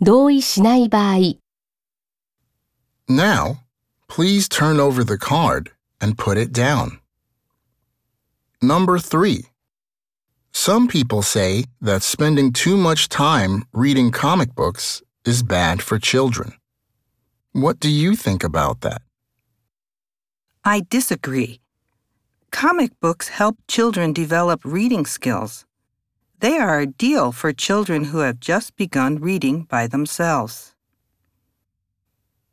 同意しない場合、 Now, please turn over the card and put it down. Number three. Some people say that spending too much time reading comic books is bad for children. What do you think about that? I disagree. Comic books help children develop reading skills. They are ideal for children who have just begun reading by themselves.